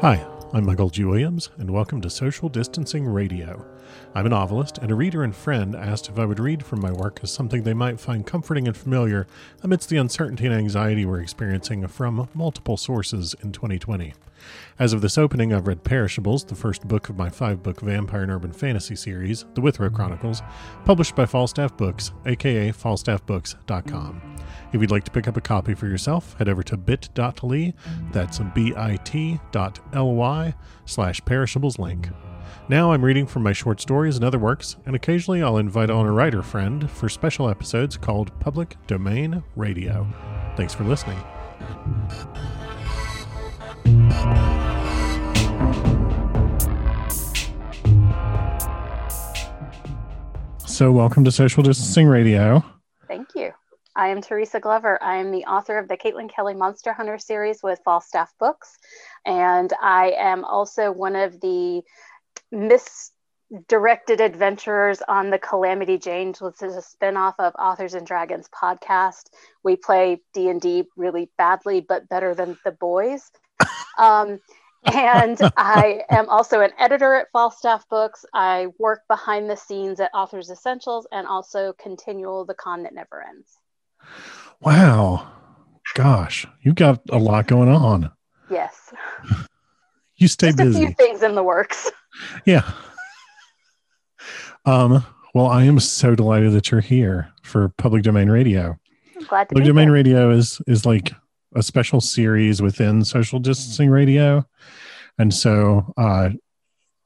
Hi, I'm Michael G. Williams, and welcome to Social Distancing Radio. I'm a novelist, and a reader and friend asked if I would read from my work as something they might find comforting and familiar amidst the uncertainty and anxiety we're experiencing from multiple sources in 2020. As of this opening, I've read Perishables, the first book of my five book vampire and urban fantasy series, The Withrow Chronicles, published by Falstaff Books, aka falstaffbooks.com. If you'd like to pick up a copy for yourself, head over to bit.ly, that's bit.ly slash perishables link. Now I'm reading from my short stories and other works, and occasionally I'll invite on a writer friend for special episodes called Public Domain Radio. Thanks for listening. So, welcome to Social Distancing Radio. Thank you. I am Teresa Glover. I am the author of the Caitlin Kelly Monster Hunter series with Falstaff Books. And I am also one of the misdirected adventurers on the Calamity Jane, which is a spinoff of Authors and Dragons podcast. We play D and D really badly, but better than the boys. Um, and I am also an editor at Falstaff Books. I work behind the scenes at Authors Essentials and also Continual, the con that never ends. Wow, gosh, you've got a lot going on. Yes. You stay Just busy. A few things in the works. Yeah. Um, well, I am so delighted that you're here for Public Domain Radio. I'm glad to Public be Domain. Radio is is like a special series within Social Distancing Radio, and so uh,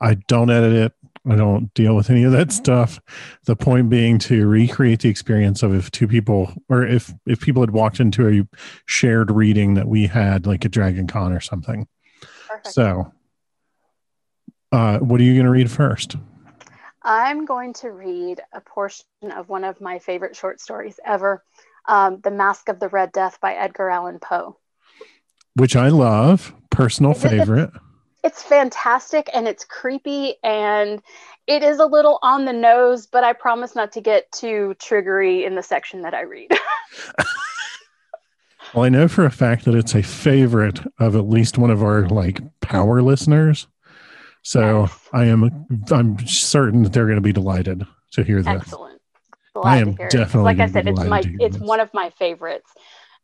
I don't edit it. I don't deal with any of that stuff. The point being to recreate the experience of if two people, or if if people had walked into a shared reading that we had, like a Dragon Con or something. Perfect. So, uh, what are you going to read first? I'm going to read a portion of one of my favorite short stories ever um, The Masque of the Red Death by Edgar Allan Poe. Which I love, personal favorite. It's fantastic and it's creepy and it is a little on the nose, but I promise not to get too triggery in the section that I read. Well, I know for a fact that it's a favorite of at least one of our like power listeners. So Yes. I am I'm certain that they're going to be delighted to hear this. Excellent. I am to hear it. definitely like I said, it's my it's this. one of my favorites.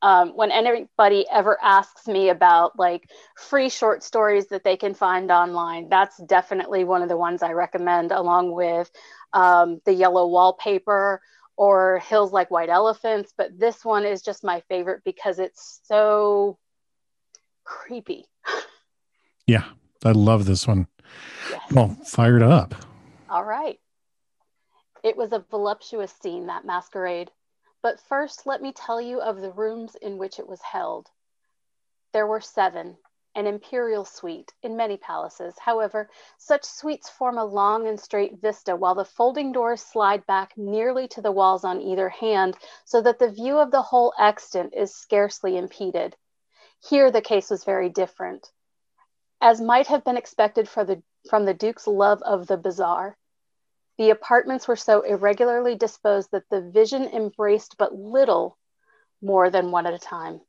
Um, when anybody ever asks me about like free short stories that they can find online, that's definitely one of the ones I recommend, along with um, the yellow wallpaper or Hills Like White Elephants. But this one is just my favorite because it's so creepy. Yeah, I love this one. Yes. Well, fired up. All right. It was a voluptuous scene, that masquerade. But first, let me tell you of the rooms in which it was held. There were seven, an imperial suite in many palaces. However, such suites form a long and straight vista, while the folding doors slide back nearly to the walls on either hand, so that the view of the whole extent is scarcely impeded. Here, the case was very different. As might have been expected the, from the Duke's love of the bizarre, the apartments were so irregularly disposed that the vision embraced but little more than one at a time.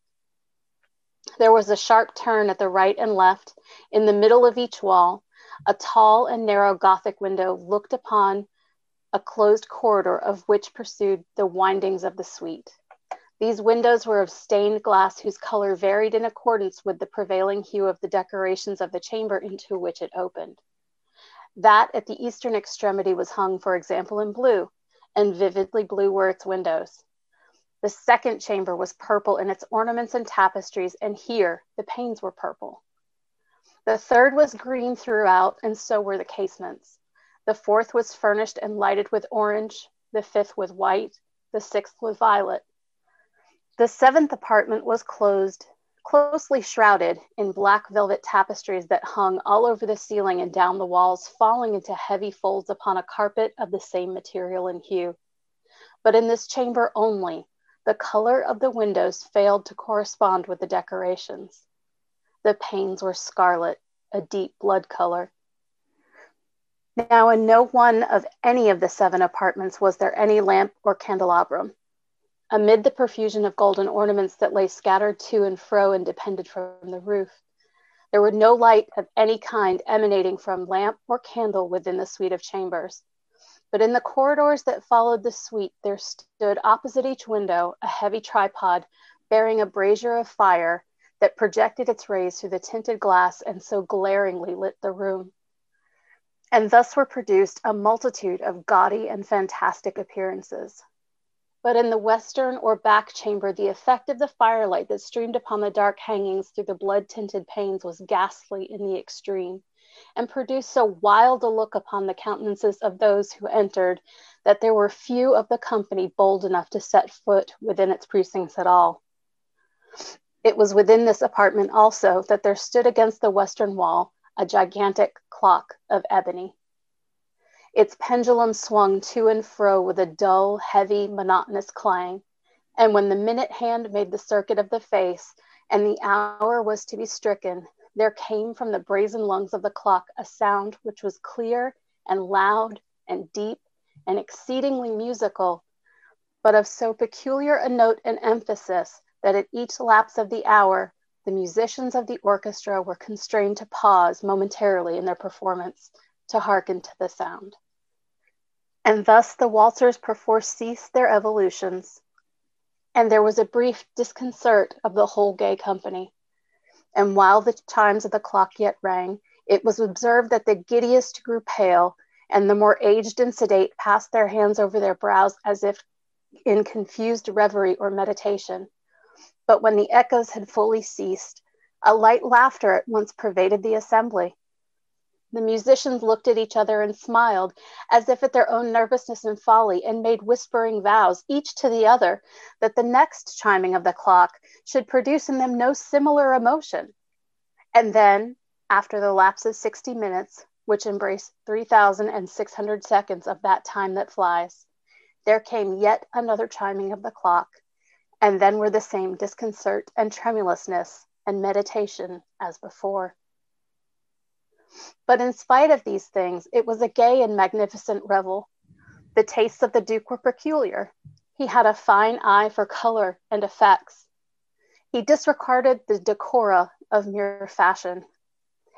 There was a sharp turn at the right and left. In the middle of each wall, a tall and narrow Gothic window looked upon a closed corridor of which pursued the windings of the suite. These windows were of stained glass whose color varied in accordance with the prevailing hue of the decorations of the chamber into which it opened. That at the eastern extremity was hung, for example, in blue, and vividly blue were its windows. The second chamber was purple in its ornaments and tapestries, and here the panes were purple. The third was green throughout, and so were the casements. The fourth was furnished and lighted with orange, the fifth with white, the sixth with violet. The seventh apartment was closed, closely shrouded in black velvet tapestries that hung all over the ceiling and down the walls, falling into heavy folds upon a carpet of the same material and hue. But in this chamber only, the color of the windows failed to correspond with the decorations. The panes were scarlet, a deep blood color. Now, in no one of any of the seven apartments was there any lamp or candelabrum. Amid the profusion of golden ornaments that lay scattered to and fro and depended from the roof. There was no light of any kind emanating from lamp or candle within the suite of chambers. But in the corridors that followed the suite, there stood opposite each window a heavy tripod bearing a brazier of fire that projected its rays through the tinted glass and so glaringly lit the room. And thus were produced a multitude of gaudy and fantastic appearances. But in the western or back chamber, the effect of the firelight that streamed upon the dark hangings through the blood tinted panes was ghastly in the extreme, and produced so wild a look upon the countenances of those who entered that there were few of the company bold enough to set foot within its precincts at all. It was within this apartment also that there stood against the western wall a gigantic clock of ebony. Its pendulum swung to and fro with a dull, heavy, monotonous clang. And when the minute hand made the circuit of the face and the hour was to be stricken, there came from the brazen lungs of the clock a sound which was clear and loud and deep and exceedingly musical, but of so peculiar a note and emphasis that at each lapse of the hour, the musicians of the orchestra were constrained to pause momentarily in their performance to hearken to the sound. And thus the waltzers perforce ceased their evolutions, and there was a brief disconcert of the whole gay company. And while the chimes of the clock yet rang, it was observed that the giddiest grew pale, and the more aged and sedate passed their hands over their brows as if in confused reverie or meditation. But when the echoes had fully ceased, a light laughter at once pervaded the assembly. The musicians looked at each other and smiled, as if at their own nervousness and folly, and made whispering vows, each to the other, that the next chiming of the clock should produce in them no similar emotion. And then, after the lapse of 60 minutes, which embrace 3,600 seconds of that time that flies, there came yet another chiming of the clock, and then were the same disconcert and tremulousness and meditation as before. But in spite of these things, it was a gay and magnificent revel. The tastes of the Duke were peculiar. He had a fine eye for color and effects. He disregarded the decora of mere fashion.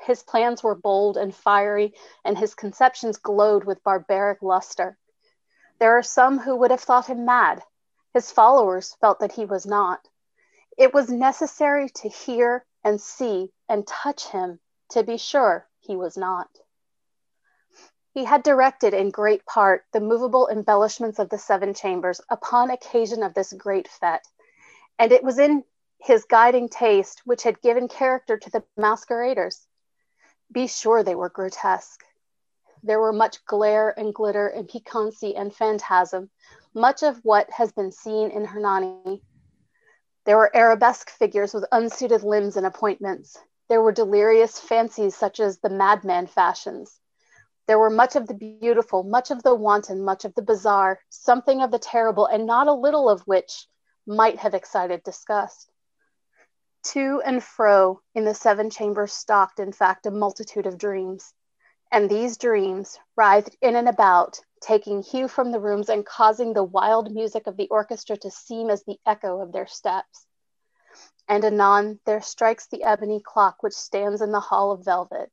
His plans were bold and fiery, and his conceptions glowed with barbaric luster. There are some who would have thought him mad. His followers felt that he was not. It was necessary to hear and see and touch him to be sure he was not. He had directed in great part the movable embellishments of the seven chambers upon occasion of this great fete, and it was in his guiding taste which had given character to the masqueraders. Be sure they were grotesque. There were much glare and glitter and piquancy and phantasm, much of what has been seen in Hernani. There were arabesque figures with unsuited limbs and appointments, there were delirious fancies such as the madman fashions. There were much of the beautiful, much of the wanton, much of the bizarre, something of the terrible, and not a little of which might have excited disgust. To and fro in the seven chambers stalked, in fact, a multitude of dreams. And these dreams writhed in and about, taking hue from the rooms and causing the wild music of the orchestra to seem as the echo of their steps and anon there strikes the ebony clock which stands in the hall of velvet.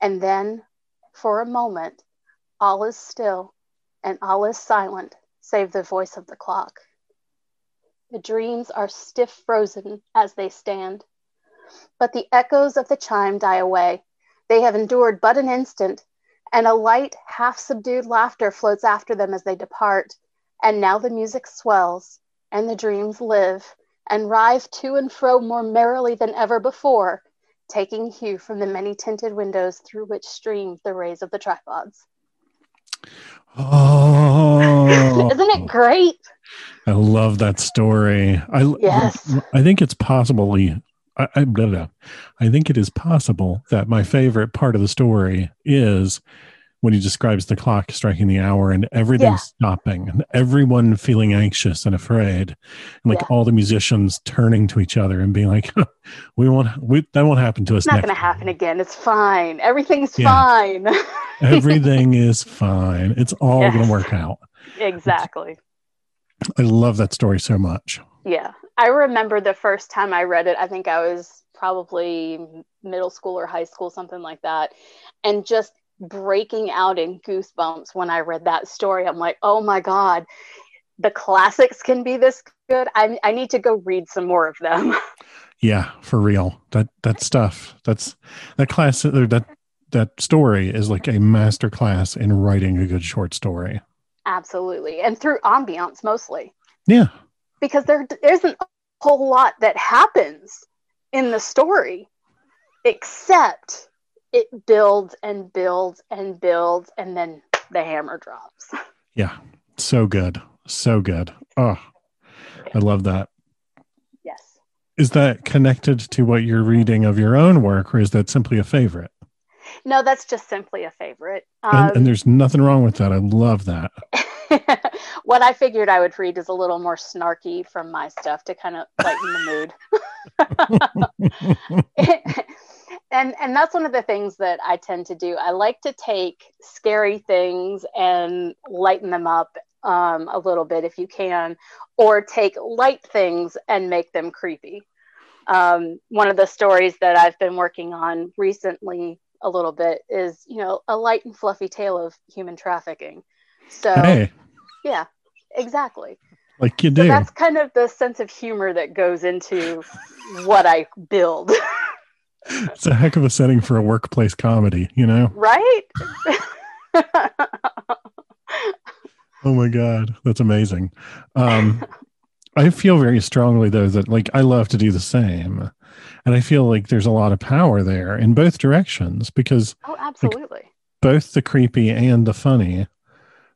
And then, for a moment, all is still and all is silent save the voice of the clock. The dreams are stiff frozen as they stand. But the echoes of the chime die away. They have endured but an instant, and a light, half subdued laughter floats after them as they depart. And now the music swells, and the dreams live, and writhe to and fro more merrily than ever before, taking hue from the many tinted windows through which streamed the rays of the tripods. Oh, isn't it great? I love that story. I yes, I think it's possibly. I, I, blah, blah. I think it is possible that my favorite part of the story is when he describes the clock striking the hour and everything yeah. stopping and everyone feeling anxious and afraid and like yeah. all the musicians turning to each other and being like we won't we, that won't happen to us it's not going to happen again it's fine everything's yeah. fine everything is fine it's all yes. going to work out exactly I love that story so much. Yeah. I remember the first time I read it, I think I was probably middle school or high school, something like that. And just breaking out in goosebumps when I read that story. I'm like, oh my God, the classics can be this good. I, I need to go read some more of them. Yeah, for real. That that stuff. That's that class. Uh, that that story is like a master class in writing a good short story. Absolutely, and through ambiance mostly. Yeah, because there isn't a whole lot that happens in the story, except it builds and builds and builds, and then the hammer drops. Yeah, so good, so good. Oh, I love that. Yes. Is that connected to what you're reading of your own work, or is that simply a favorite? No, that's just simply a favorite. Um, and, and um, there's nothing wrong with that. I love that. what I figured I would read is a little more snarky from my stuff to kind of lighten the mood. and and that's one of the things that I tend to do. I like to take scary things and lighten them up um, a little bit if you can, or take light things and make them creepy. Um, one of the stories that I've been working on recently a little bit is, you know, a light and fluffy tale of human trafficking. So, hey. yeah, exactly. Like you do. So that's kind of the sense of humor that goes into what I build. it's a heck of a setting for a workplace comedy, you know? Right? oh my God. That's amazing. Um, I feel very strongly though that like I love to do the same. And I feel like there's a lot of power there in both directions because Oh, absolutely. Like, both the creepy and the funny,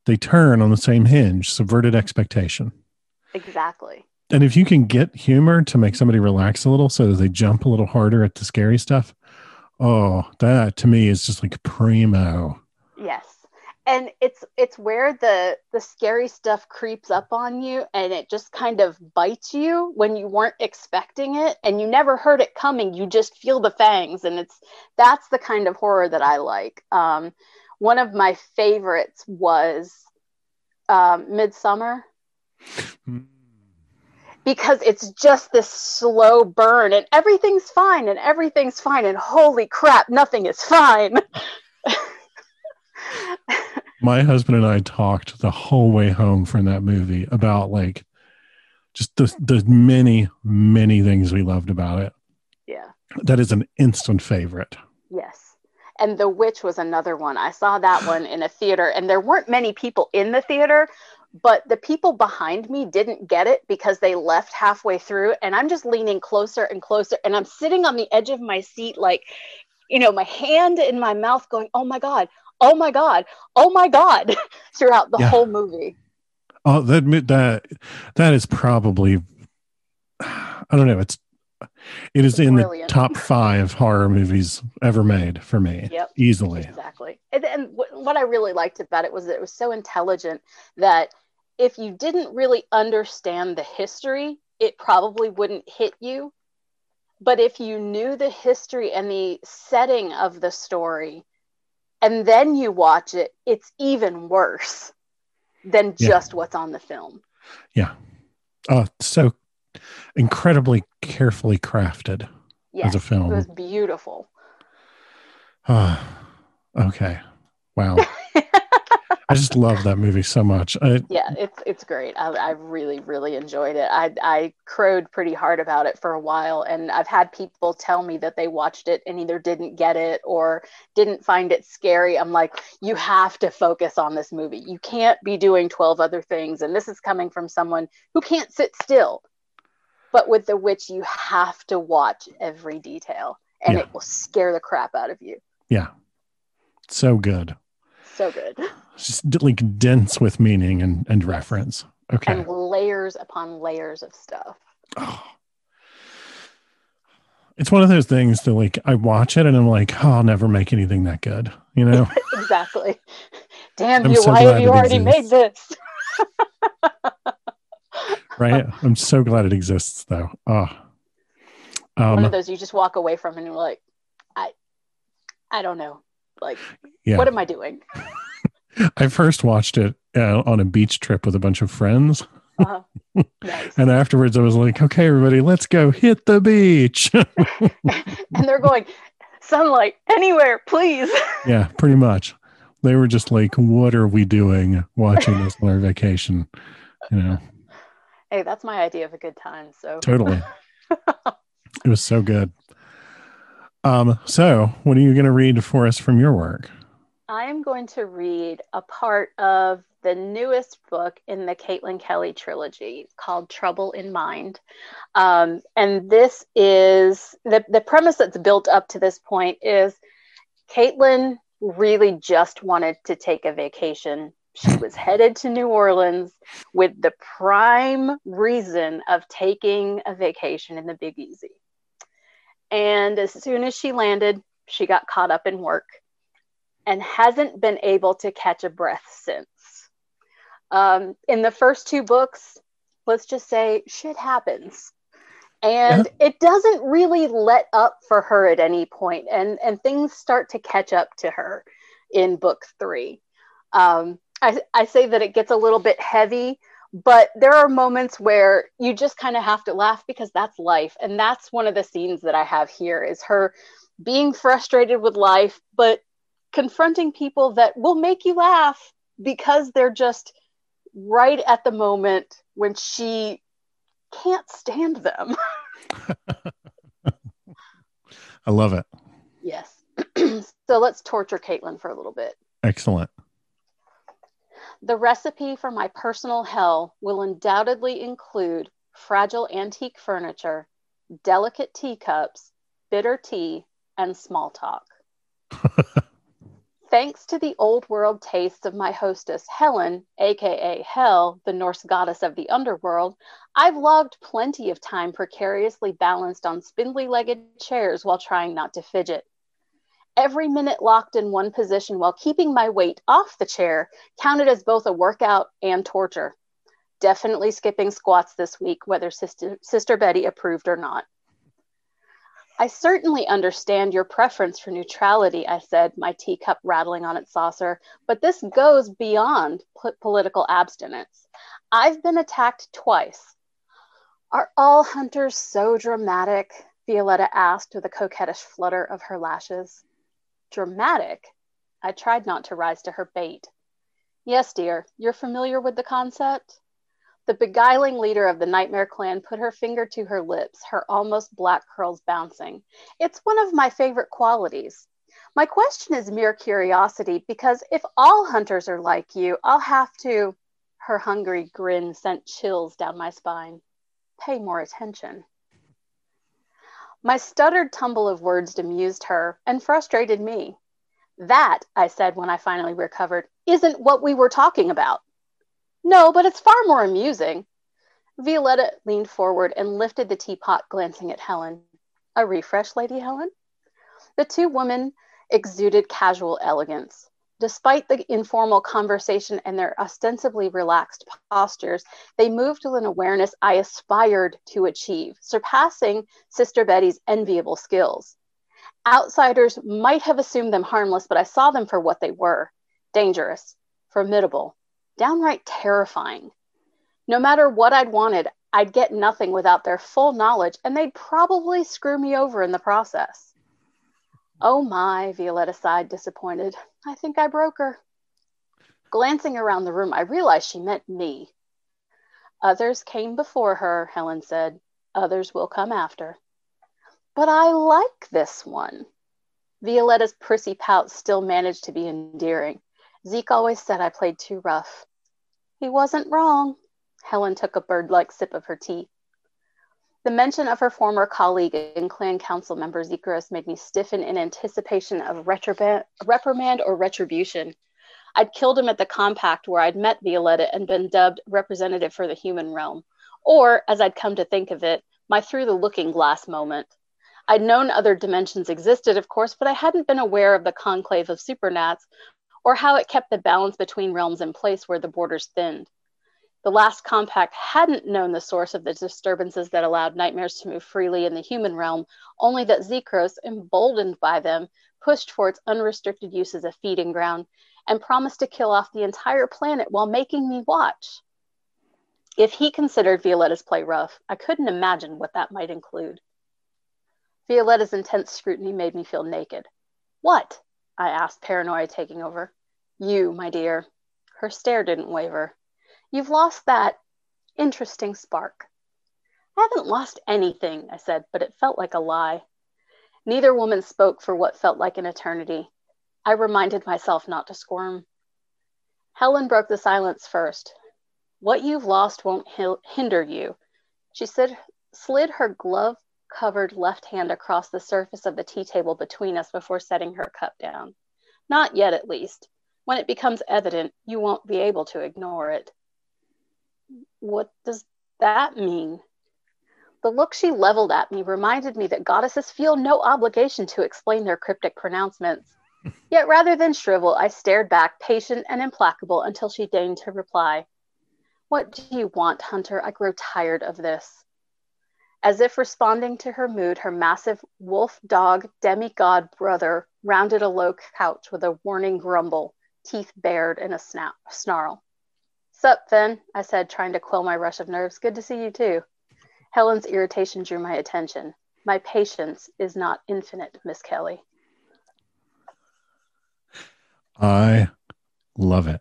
they turn on the same hinge, subverted expectation. Exactly. And if you can get humor to make somebody relax a little so that they jump a little harder at the scary stuff, oh, that to me is just like primo. Yes and it's it's where the the scary stuff creeps up on you and it just kind of bites you when you weren't expecting it and you never heard it coming you just feel the fangs and it's that's the kind of horror that i like um, one of my favorites was um, Midsommar hmm. Because it's just this slow burn and everything's fine and everything's fine and holy crap nothing is fine my husband and I talked the whole way home from that movie about like just the the many many things we loved about it. Yeah. That is an instant favorite. Yes. And The Witch was another one. I saw that one in a theater and there weren't many people in the theater, but the people behind me didn't get it because they left halfway through and I'm just leaning closer and closer and I'm sitting on the edge of my seat like you know, my hand in my mouth going, "Oh my god, oh my god oh my god throughout the yeah. whole movie oh that that that is probably i don't know it's it is in Brilliant. the top five horror movies ever made for me yep easily exactly and, and what i really liked about it was that it was so intelligent that if you didn't really understand the history it probably wouldn't hit you but if you knew the history and the setting of the story and then you watch it, it's even worse than just yeah. what's on the film. Yeah. Oh, so incredibly carefully crafted yes, as a film. It was beautiful. Ah, okay. Wow. I just love that movie so much. I, yeah, it's it's great. I, I really really enjoyed it. I I crowed pretty hard about it for a while, and I've had people tell me that they watched it and either didn't get it or didn't find it scary. I'm like, you have to focus on this movie. You can't be doing twelve other things. And this is coming from someone who can't sit still. But with The Witch, you have to watch every detail, and yeah. it will scare the crap out of you. Yeah, so good so good. Just like dense with meaning and, and reference. Okay. And layers upon layers of stuff. Oh. It's one of those things that like I watch it and I'm like, oh, I'll never make anything that good. You know? exactly. Damn I'm you, so why have you already exists. made this? right? I'm so glad it exists though. Oh. Um, one of those you just walk away from and you're like, I I don't know. Like, yeah. what am I doing? I first watched it uh, on a beach trip with a bunch of friends. Uh, nice. and afterwards, I was like, okay, everybody, let's go hit the beach. and they're going, sunlight anywhere, please. yeah, pretty much. They were just like, what are we doing watching this on our vacation? You know. Hey, that's my idea of a good time. So totally. it was so good. Um, so what are you going to read for us from your work? I am going to read a part of the newest book in the Caitlin Kelly trilogy called Trouble in Mind. Um, and this is the, the premise that's built up to this point is Caitlin really just wanted to take a vacation. She was headed to New Orleans with the prime reason of taking a vacation in the Big Easy. And as soon as she landed, she got caught up in work and hasn't been able to catch a breath since. Um, in the first two books, let's just say shit happens. And yeah. it doesn't really let up for her at any point, and and things start to catch up to her in book three. Um, I, I say that it gets a little bit heavy, but there are moments where you just kind of have to laugh because that's life, and that's one of the scenes that I have here is her being frustrated with life, but confronting people that will make you laugh because they're just right at the moment when she can't stand them. I love it. Yes. so let's torture Caitlin for a little bit. Excellent. The recipe for my personal hell will undoubtedly include fragile antique furniture, delicate teacups, bitter tea, and small talk. Thanks to the old world tastes of my hostess, Helen, aka Hel, the Norse goddess of the underworld, I've logged plenty of time precariously balanced on spindly legged chairs while trying not to fidget. Every minute locked in one position while keeping my weight off the chair counted as both a workout and torture. Definitely skipping squats this week, whether Sister, Sister Betty approved or not. I certainly understand your preference for neutrality, I said, my teacup rattling on its saucer, but this goes beyond po- political abstinence. I've been attacked twice. Are all hunters so dramatic? Violetta asked with a coquettish flutter of her lashes. Dramatic? I tried not to rise to her bait. Yes, dear, you're familiar with the concept? The beguiling leader of the Nightmare Clan put her finger to her lips, her almost black curls bouncing. It's one of my favorite qualities. My question is mere curiosity because if all hunters are like you, I'll have to. Her hungry grin sent chills down my spine. Pay more attention. My stuttered tumble of words amused her and frustrated me. That, I said when I finally recovered, isn't what we were talking about. No, but it's far more amusing. Violetta leaned forward and lifted the teapot, glancing at Helen. A refresh, Lady Helen? The two women exuded casual elegance. Despite the informal conversation and their ostensibly relaxed postures, they moved with an awareness I aspired to achieve, surpassing Sister Betty's enviable skills. Outsiders might have assumed them harmless, but I saw them for what they were dangerous, formidable, downright terrifying. No matter what I'd wanted, I'd get nothing without their full knowledge, and they'd probably screw me over in the process. Oh my, Violetta sighed, disappointed. I think I broke her. Glancing around the room, I realized she meant me. Others came before her, Helen said. Others will come after. But I like this one. Violetta's prissy pout still managed to be endearing. Zeke always said I played too rough. He wasn't wrong. Helen took a bird like sip of her tea. The mention of her former colleague and clan council member Zekros made me stiffen in anticipation of reprimand or retribution. I'd killed him at the compact where I'd met Violetta and been dubbed representative for the human realm, or, as I'd come to think of it, my through the looking glass moment. I'd known other dimensions existed, of course, but I hadn't been aware of the conclave of supernats or how it kept the balance between realms in place where the borders thinned. The last compact hadn't known the source of the disturbances that allowed nightmares to move freely in the human realm, only that Zekros, emboldened by them, pushed for its unrestricted use as a feeding ground and promised to kill off the entire planet while making me watch. If he considered Violetta's play rough, I couldn't imagine what that might include. Violetta's intense scrutiny made me feel naked. What? I asked, paranoia taking over. You, my dear. Her stare didn't waver. You've lost that interesting spark. I haven't lost anything, I said, but it felt like a lie. Neither woman spoke for what felt like an eternity. I reminded myself not to squirm. Helen broke the silence first. What you've lost won't hinder you. She said, slid her glove covered left hand across the surface of the tea table between us before setting her cup down. Not yet, at least. When it becomes evident, you won't be able to ignore it. What does that mean? The look she leveled at me reminded me that goddesses feel no obligation to explain their cryptic pronouncements. Yet rather than shrivel, I stared back, patient and implacable, until she deigned to reply. What do you want, Hunter? I grow tired of this. As if responding to her mood, her massive wolf dog demigod brother rounded a low couch with a warning grumble, teeth bared in a snap, snarl. Sup, Finn? I said, trying to quell my rush of nerves. Good to see you too. Helen's irritation drew my attention. My patience is not infinite, Miss Kelly. I love it.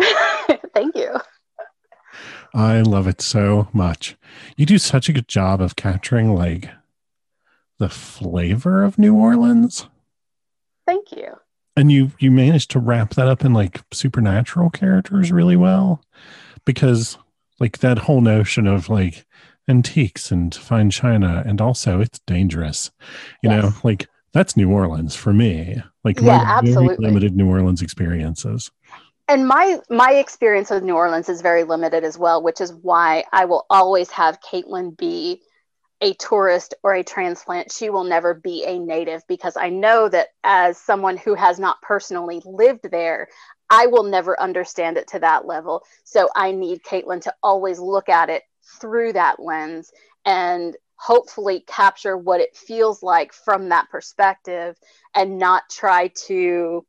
Thank you. I love it so much. You do such a good job of capturing like the flavor of New Orleans. Thank you. And you you managed to wrap that up in like supernatural characters really well because like that whole notion of like antiques and fine china and also it's dangerous you yes. know like that's new orleans for me like yeah, absolutely. limited new orleans experiences and my my experience with new orleans is very limited as well which is why i will always have caitlin be a tourist or a transplant she will never be a native because i know that as someone who has not personally lived there i will never understand it to that level so i need caitlin to always look at it through that lens and hopefully capture what it feels like from that perspective and not try to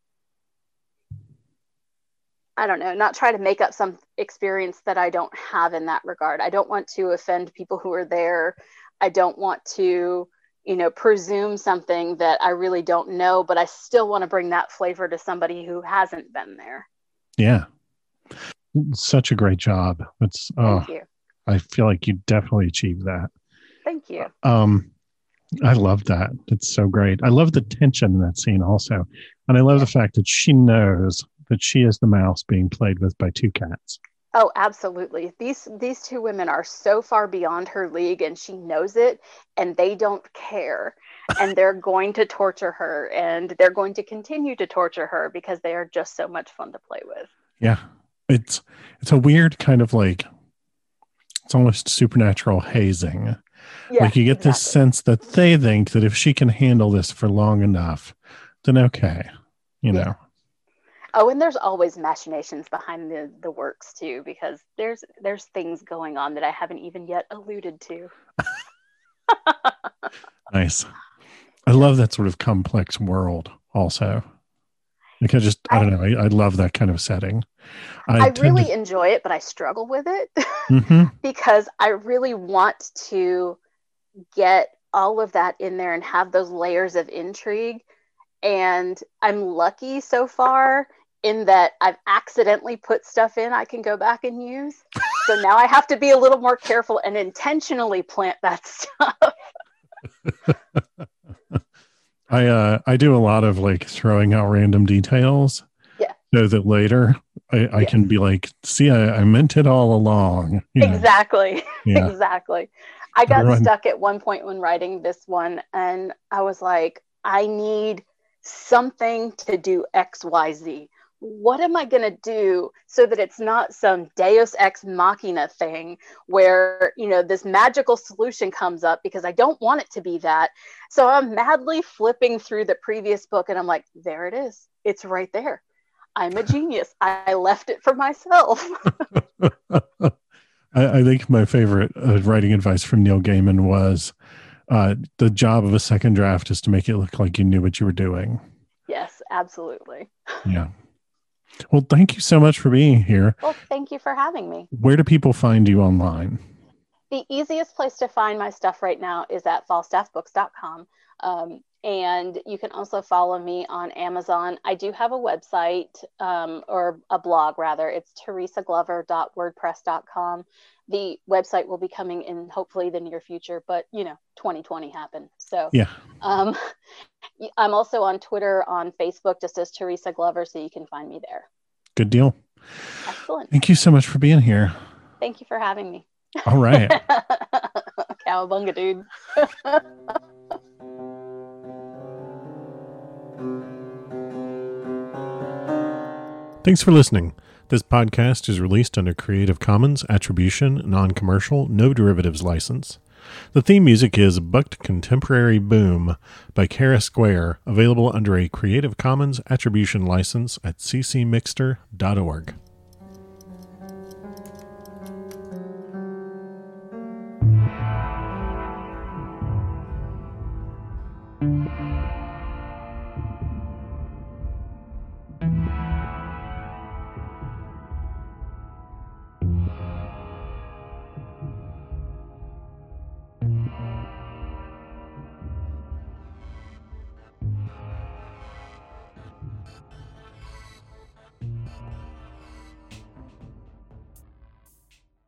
I don't know, not try to make up some experience that I don't have in that regard. I don't want to offend people who are there. I don't want to, you know, presume something that I really don't know, but I still want to bring that flavor to somebody who hasn't been there. Yeah. Such a great job. It's oh, I feel like you definitely achieved that. Thank you. Um, I love that. It's so great. I love the tension in that scene also. And I love the fact that she knows that she is the mouse being played with by two cats. Oh, absolutely. These these two women are so far beyond her league and she knows it and they don't care. and they're going to torture her and they're going to continue to torture her because they are just so much fun to play with. Yeah. It's it's a weird kind of like it's almost supernatural hazing. Yeah, like you get exactly. this sense that they think that if she can handle this for long enough, then okay, you yeah. Oh, and there's always machinations behind the the works too, because there's there's things going on that I haven't even yet alluded to. nice. I love that sort of complex world also. Like I just I, I don't know, I, I love that kind of setting. I, I really to... enjoy it, but I struggle with it mm-hmm. because I really want to get all of that in there and have those layers of intrigue. And I'm lucky so far in that I've accidentally put stuff in I can go back and use. So now I have to be a little more careful and intentionally plant that stuff. I uh I do a lot of like throwing out random details. Yeah. So that later I, I can be like, see, I, I meant it all along. You? Exactly. Yeah. exactly. I got Everyone... stuck at one point when writing this one, and I was like, I need something to do XYZ. What am I going to do so that it's not some Deus ex machina thing where, you know, this magical solution comes up because I don't want it to be that. So I'm madly flipping through the previous book and I'm like, there it is. It's right there. I'm a genius. I left it for myself. I, I, think my favorite uh, writing advice from Neil Gaiman was uh, the job of a second draft is to make it look like you knew what you were doing. Yes, absolutely. Yeah. Well, thank you so much for being here. Well, thank you for having me. Where do people find you online? The easiest place to find my stuff right now is at falstaffbooks.com. Um, and you can also follow me on Amazon. I do have a website um, or a blog, rather. It's teresaglover.wordpress.com. The website will be coming in hopefully the near future, but you know, 2020 happened. So, yeah. Um, I'm also on Twitter, on Facebook, just as Teresa Glover, so you can find me there. Good deal. Excellent. Thank you so much for being here. Thank you for having me. All right. Cowabunga, dude. Thanks for listening. This podcast is released under Creative Commons Attribution, Non Commercial, No Derivatives license. The theme music is Bucked Contemporary Boom by Kara Square, available under a Creative Commons Attribution license at ccmixter.org.